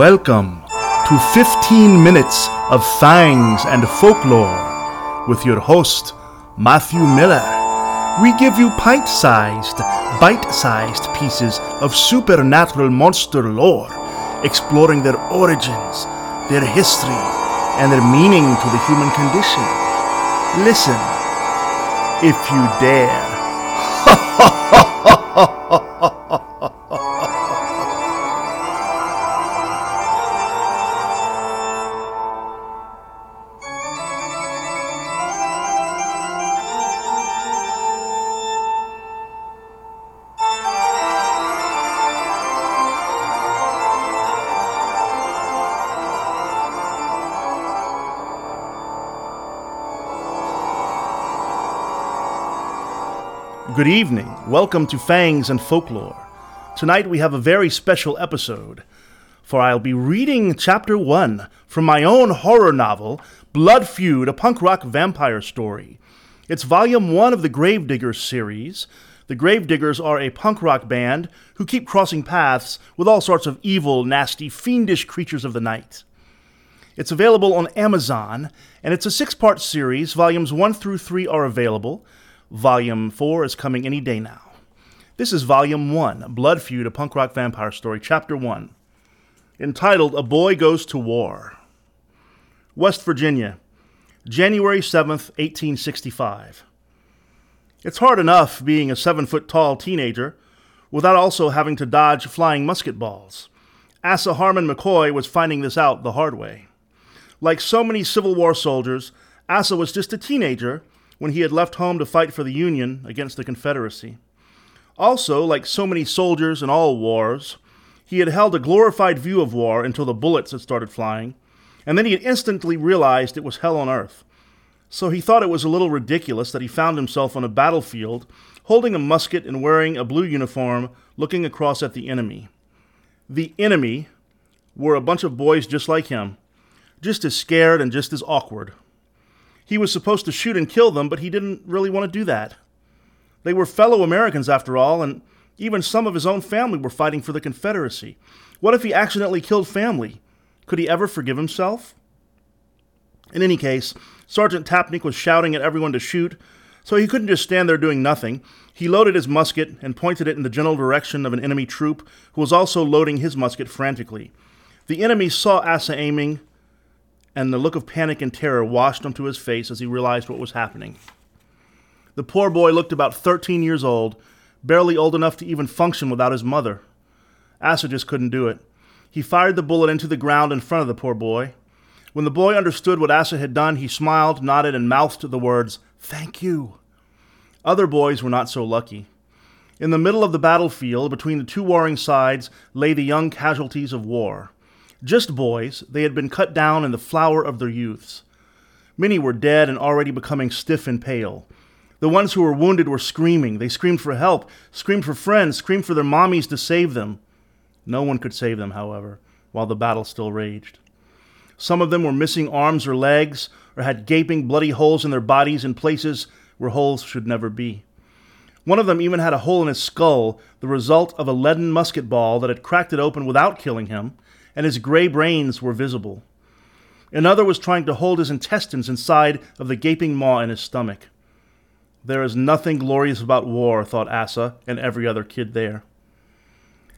Welcome to 15 minutes of fangs and folklore with your host, Matthew Miller. We give you pint sized, bite sized pieces of supernatural monster lore, exploring their origins, their history, and their meaning to the human condition. Listen, if you dare. Good evening. Welcome to Fangs and Folklore. Tonight we have a very special episode, for I'll be reading Chapter 1 from my own horror novel, Blood Feud, a punk rock vampire story. It's Volume 1 of the Gravediggers series. The Gravediggers are a punk rock band who keep crossing paths with all sorts of evil, nasty, fiendish creatures of the night. It's available on Amazon, and it's a six part series. Volumes 1 through 3 are available. Volume 4 is coming any day now. This is Volume 1 Blood Feud, a punk rock vampire story, Chapter 1, entitled A Boy Goes to War. West Virginia, January 7th, 1865. It's hard enough being a seven foot tall teenager without also having to dodge flying musket balls. Asa Harmon McCoy was finding this out the hard way. Like so many Civil War soldiers, Asa was just a teenager when he had left home to fight for the Union against the Confederacy. Also, like so many soldiers in all wars, he had held a glorified view of war until the bullets had started flying, and then he had instantly realized it was hell on earth. So he thought it was a little ridiculous that he found himself on a battlefield, holding a musket and wearing a blue uniform, looking across at the enemy. The enemy were a bunch of boys just like him, just as scared and just as awkward. He was supposed to shoot and kill them, but he didn't really want to do that. They were fellow Americans, after all, and even some of his own family were fighting for the Confederacy. What if he accidentally killed family? Could he ever forgive himself? In any case, Sergeant Tapnick was shouting at everyone to shoot, so he couldn't just stand there doing nothing. He loaded his musket and pointed it in the general direction of an enemy troop who was also loading his musket frantically. The enemy saw Asa aiming and the look of panic and terror washed onto his face as he realized what was happening. The poor boy looked about 13 years old, barely old enough to even function without his mother. Asa just couldn't do it. He fired the bullet into the ground in front of the poor boy. When the boy understood what Asa had done, he smiled, nodded, and mouthed the words, Thank you. Other boys were not so lucky. In the middle of the battlefield, between the two warring sides, lay the young casualties of war. Just boys, they had been cut down in the flower of their youths. Many were dead and already becoming stiff and pale. The ones who were wounded were screaming. They screamed for help, screamed for friends, screamed for their mommies to save them. No one could save them, however, while the battle still raged. Some of them were missing arms or legs, or had gaping, bloody holes in their bodies in places where holes should never be. One of them even had a hole in his skull, the result of a leaden musket ball that had cracked it open without killing him and his gray brains were visible. Another was trying to hold his intestines inside of the gaping maw in his stomach. There is nothing glorious about war, thought Asa and every other kid there.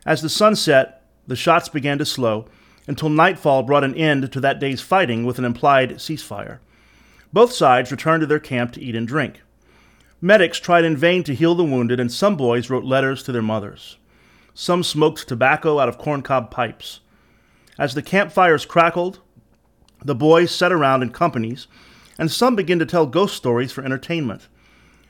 As the sun set, the shots began to slow until nightfall brought an end to that day's fighting with an implied ceasefire. Both sides returned to their camp to eat and drink. Medics tried in vain to heal the wounded, and some boys wrote letters to their mothers. Some smoked tobacco out of corncob pipes. As the campfires crackled, the boys sat around in companies, and some began to tell ghost stories for entertainment.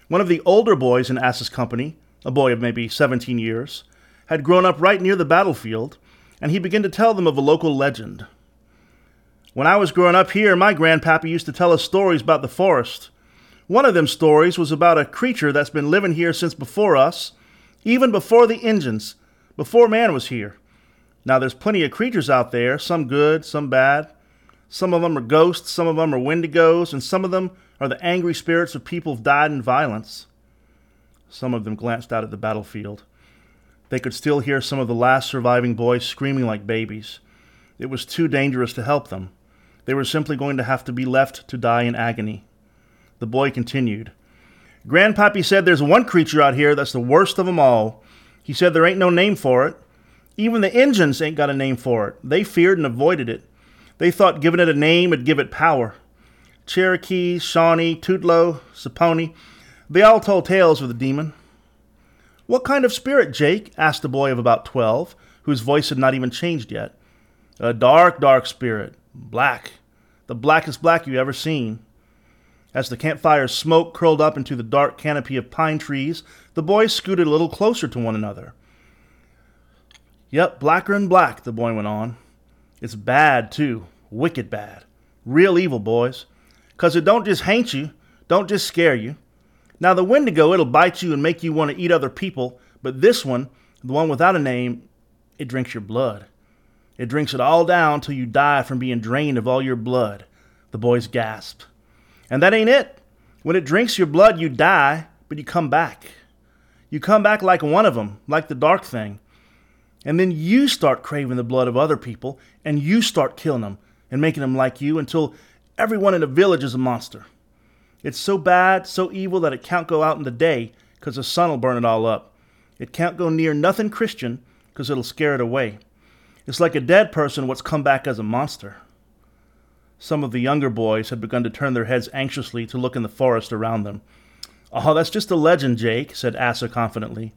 One of the older boys in Asa's company, a boy of maybe 17 years, had grown up right near the battlefield, and he began to tell them of a local legend. When I was growing up here, my grandpappy used to tell us stories about the forest. One of them stories was about a creature that's been living here since before us, even before the Injuns, before man was here. Now, there's plenty of creatures out there, some good, some bad. Some of them are ghosts, some of them are wendigos, and some of them are the angry spirits of people who've died in violence. Some of them glanced out at the battlefield. They could still hear some of the last surviving boys screaming like babies. It was too dangerous to help them. They were simply going to have to be left to die in agony. The boy continued. Grandpappy said there's one creature out here that's the worst of of 'em all. He said there ain't no name for it. Even the Injuns ain't got a name for it. They feared and avoided it. They thought giving it a name would give it power. Cherokee, Shawnee, Tutelo, Saponi, they all told tales of the demon. What kind of spirit, Jake? asked a boy of about twelve, whose voice had not even changed yet. A dark, dark spirit. Black. The blackest black you ever seen. As the campfire's smoke curled up into the dark canopy of pine trees, the boys scooted a little closer to one another. Yep, blacker'n black, the boy went on. It's bad, too. Wicked bad. Real evil, boys. 'Cause it don't just haint you, don't just scare you. Now, the Wendigo, it'll bite you and make you want to eat other people, but this one, the one without a name, it drinks your blood. It drinks it all down till you die from being drained of all your blood. The boys gasped. And that ain't it. When it drinks your blood, you die, but you come back. You come back like one of them, like the dark thing. And then you start craving the blood of other people, and you start killing them and making them like you until everyone in the village is a monster. It's so bad, so evil that it can't go out in the day because the sun will burn it all up. It can't go near nothing Christian because it'll scare it away. It's like a dead person what's come back as a monster. Some of the younger boys had begun to turn their heads anxiously to look in the forest around them. Oh, that's just a legend, Jake, said Asa confidently.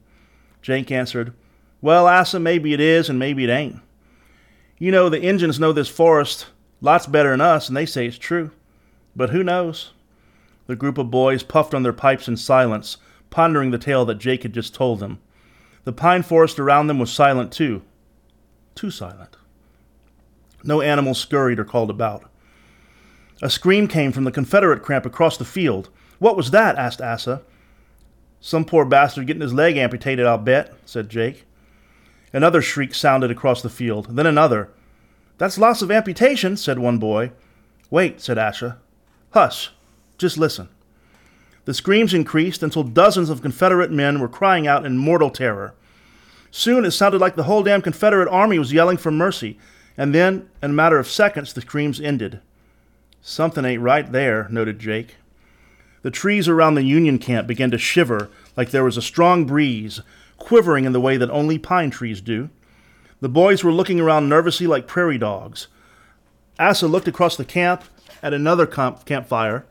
Jake answered, Well, Asa, maybe it is and maybe it ain't. You know, the Injuns know this forest lots better than us, and they say it's true. But who knows? The group of boys puffed on their pipes in silence, pondering the tale that Jake had just told them. The pine forest around them was silent too. Too silent. No animals scurried or called about. A scream came from the Confederate camp across the field. What was that? asked Asa. Some poor bastard getting his leg amputated, I'll bet, said Jake. Another shriek sounded across the field, then another. That's lots of amputation, said one boy. Wait, said Asa. Hush, just listen. The screams increased until dozens of Confederate men were crying out in mortal terror. Soon it sounded like the whole damn Confederate army was yelling for mercy, and then, in a matter of seconds, the screams ended. Something ain't right there, noted Jake. The trees around the Union camp began to shiver like there was a strong breeze, quivering in the way that only pine trees do. The boys were looking around nervously like prairie dogs. Asa looked across the camp at another camp- campfire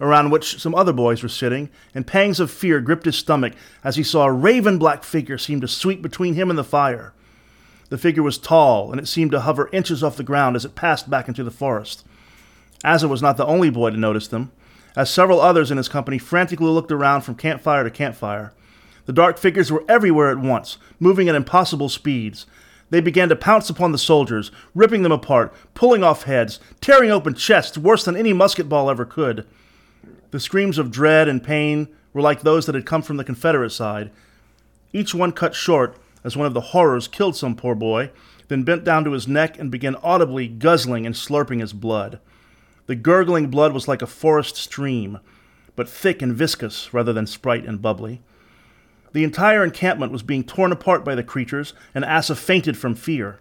around which some other boys were sitting, and pangs of fear gripped his stomach as he saw a raven black figure seem to sweep between him and the fire. The figure was tall, and it seemed to hover inches off the ground as it passed back into the forest. Asa was not the only boy to notice them, as several others in his company frantically looked around from campfire to campfire. The dark figures were everywhere at once, moving at impossible speeds. They began to pounce upon the soldiers, ripping them apart, pulling off heads, tearing open chests worse than any musket ball ever could. The screams of dread and pain were like those that had come from the Confederate side. Each one cut short as one of the horrors killed some poor boy, then bent down to his neck and began audibly guzzling and slurping his blood. The gurgling blood was like a forest stream, but thick and viscous rather than sprite and bubbly. The entire encampment was being torn apart by the creatures, and Asa fainted from fear.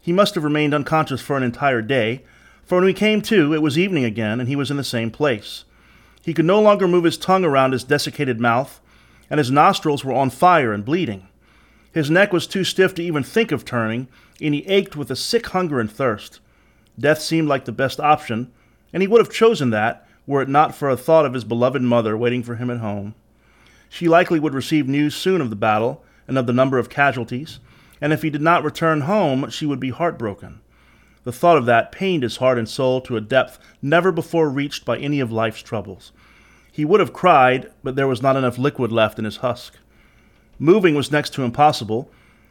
He must have remained unconscious for an entire day, for when we came to, it was evening again, and he was in the same place. He could no longer move his tongue around his desiccated mouth, and his nostrils were on fire and bleeding. His neck was too stiff to even think of turning, and he ached with a sick hunger and thirst. Death seemed like the best option, and he would have chosen that were it not for a thought of his beloved mother waiting for him at home. She likely would receive news soon of the battle and of the number of casualties, and if he did not return home, she would be heartbroken. The thought of that pained his heart and soul to a depth never before reached by any of life's troubles. He would have cried, but there was not enough liquid left in his husk. Moving was next to impossible,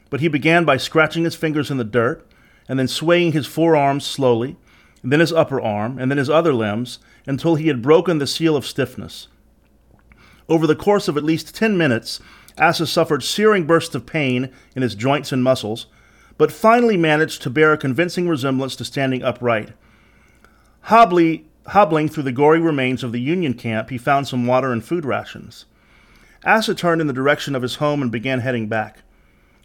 but he began by scratching his fingers in the dirt and then swaying his forearms slowly, and then his upper arm, and then his other limbs, until he had broken the seal of stiffness. Over the course of at least ten minutes, Asa suffered searing bursts of pain in his joints and muscles, but finally managed to bear a convincing resemblance to standing upright. Hobbly, hobbling through the gory remains of the Union camp, he found some water and food rations. Asa turned in the direction of his home and began heading back.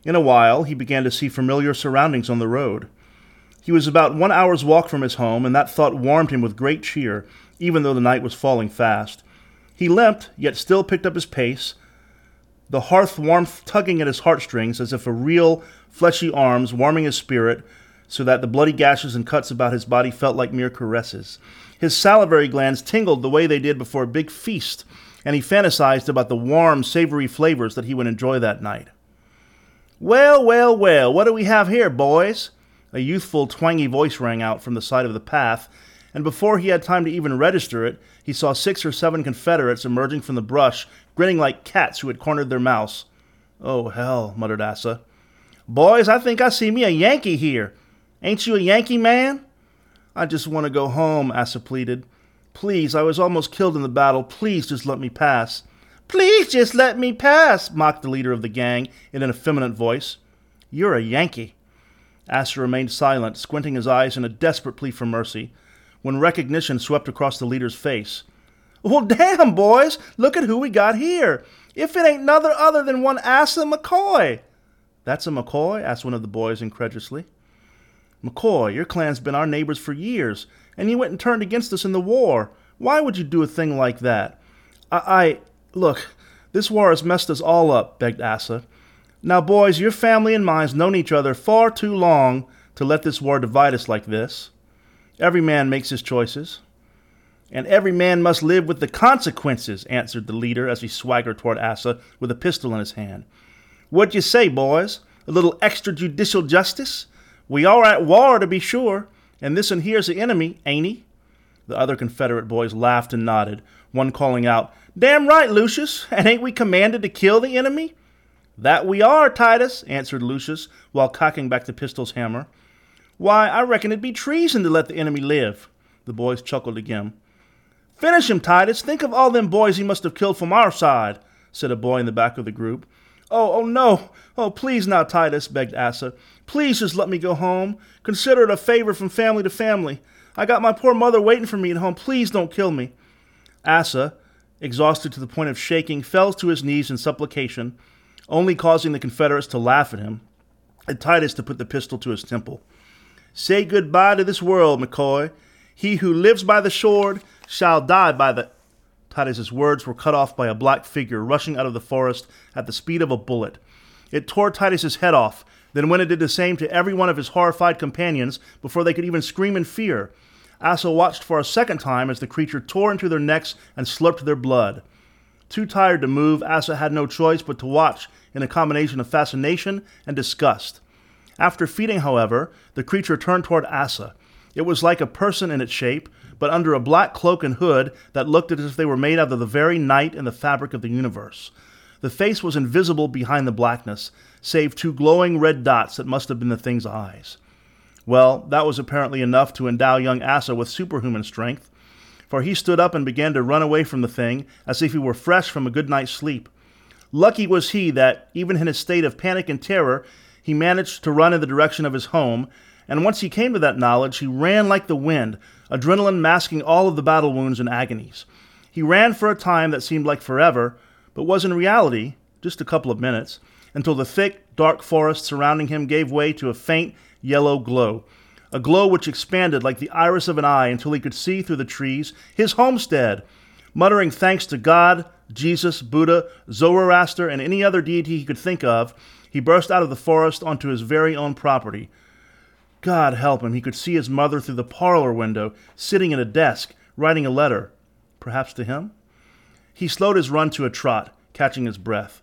In a while, he began to see familiar surroundings on the road. He was about one hour's walk from his home, and that thought warmed him with great cheer, even though the night was falling fast. He limped, yet still picked up his pace, the hearth warmth tugging at his heartstrings as if a real, fleshy arms warming his spirit, so that the bloody gashes and cuts about his body felt like mere caresses. His salivary glands tingled the way they did before a big feast, and he fantasized about the warm, savory flavors that he would enjoy that night. Well, well, well, what do we have here, boys? A youthful, twangy voice rang out from the side of the path, and before he had time to even register it, he saw six or seven Confederates emerging from the brush, grinning like cats who had cornered their mouse. Oh, hell, muttered Asa. Boys, I think I see me a Yankee here. Ain't you a Yankee man? I just want to go home, Asa pleaded. Please, I was almost killed in the battle. Please just let me pass. Please just let me pass, mocked the leader of the gang in an effeminate voice. You're a Yankee. Asa remained silent, squinting his eyes in a desperate plea for mercy, when recognition swept across the leader's face. Well, damn, boys, look at who we got here. If it ain't nother other than one Asa McCoy. That's a McCoy? asked one of the boys incredulously. McCoy, your clan's been our neighbors for years, and you went and turned against us in the war. Why would you do a thing like that? I, I Look, this war has messed us all up, begged Asa. Now, boys, your family and mine's known each other far too long to let this war divide us like this. Every man makes his choices. And every man must live with the consequences, answered the leader as he swaggered toward Asa with a pistol in his hand. What'd you say, boys? A little extrajudicial justice? We are at war, to be sure, and this one here's the enemy, ain't he? The other Confederate boys laughed and nodded, one calling out, Damn right, Lucius, and ain't we commanded to kill the enemy? That we are, Titus, answered Lucius, while cocking back the pistol's hammer. Why, I reckon it'd be treason to let the enemy live. The boys chuckled again. Finish him, Titus. Think of all them boys he must have killed from our side, said a boy in the back of the group. Oh, oh, no. Oh, please now, Titus, begged Asa. Please just let me go home. Consider it a favor from family to family. I got my poor mother waiting for me at home. Please don't kill me. Asa, exhausted to the point of shaking, fell to his knees in supplication, only causing the Confederates to laugh at him, and Titus to put the pistol to his temple. Say goodbye to this world, McCoy. He who lives by the sword shall die by the. Titus's words were cut off by a black figure rushing out of the forest at the speed of a bullet. It tore Titus's head off, then went and did the same to every one of his horrified companions before they could even scream in fear. Asa watched for a second time as the creature tore into their necks and slurped their blood. Too tired to move, Asa had no choice but to watch in a combination of fascination and disgust. After feeding, however, the creature turned toward Asa. It was like a person in its shape, but under a black cloak and hood that looked as if they were made out of the very night and the fabric of the universe. The face was invisible behind the blackness, save two glowing red dots that must have been the thing's eyes. Well, that was apparently enough to endow young Asa with superhuman strength, for he stood up and began to run away from the thing as if he were fresh from a good night's sleep. Lucky was he that, even in his state of panic and terror, he managed to run in the direction of his home, and once he came to that knowledge, he ran like the wind, adrenaline masking all of the battle wounds and agonies. He ran for a time that seemed like forever, but was in reality just a couple of minutes, until the thick, dark forest surrounding him gave way to a faint, yellow glow, a glow which expanded like the iris of an eye until he could see through the trees his homestead. Muttering thanks to God, Jesus, Buddha, Zoroaster, and any other deity he could think of, he burst out of the forest onto his very own property. God help him, he could see his mother through the parlor window, sitting at a desk, writing a letter. Perhaps to him? He slowed his run to a trot, catching his breath.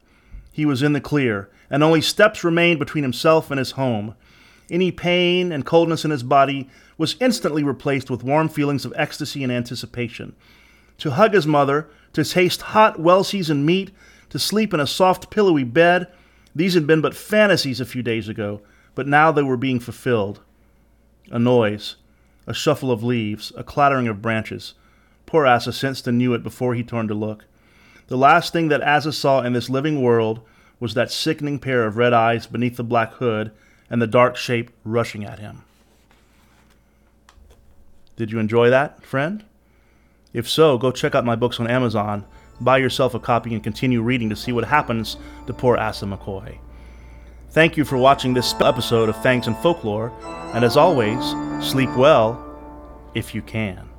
He was in the clear, and only steps remained between himself and his home. Any pain and coldness in his body was instantly replaced with warm feelings of ecstasy and anticipation. To hug his mother, to taste hot, well seasoned meat, to sleep in a soft, pillowy bed, these had been but fantasies a few days ago, but now they were being fulfilled. A noise, a shuffle of leaves, a clattering of branches. Poor Asa sensed and knew it before he turned to look. The last thing that Asa saw in this living world was that sickening pair of red eyes beneath the black hood and the dark shape rushing at him. Did you enjoy that, friend? If so, go check out my books on Amazon, buy yourself a copy, and continue reading to see what happens to poor Asa McCoy. Thank you for watching this episode of Fangs and Folklore, and as always, sleep well if you can.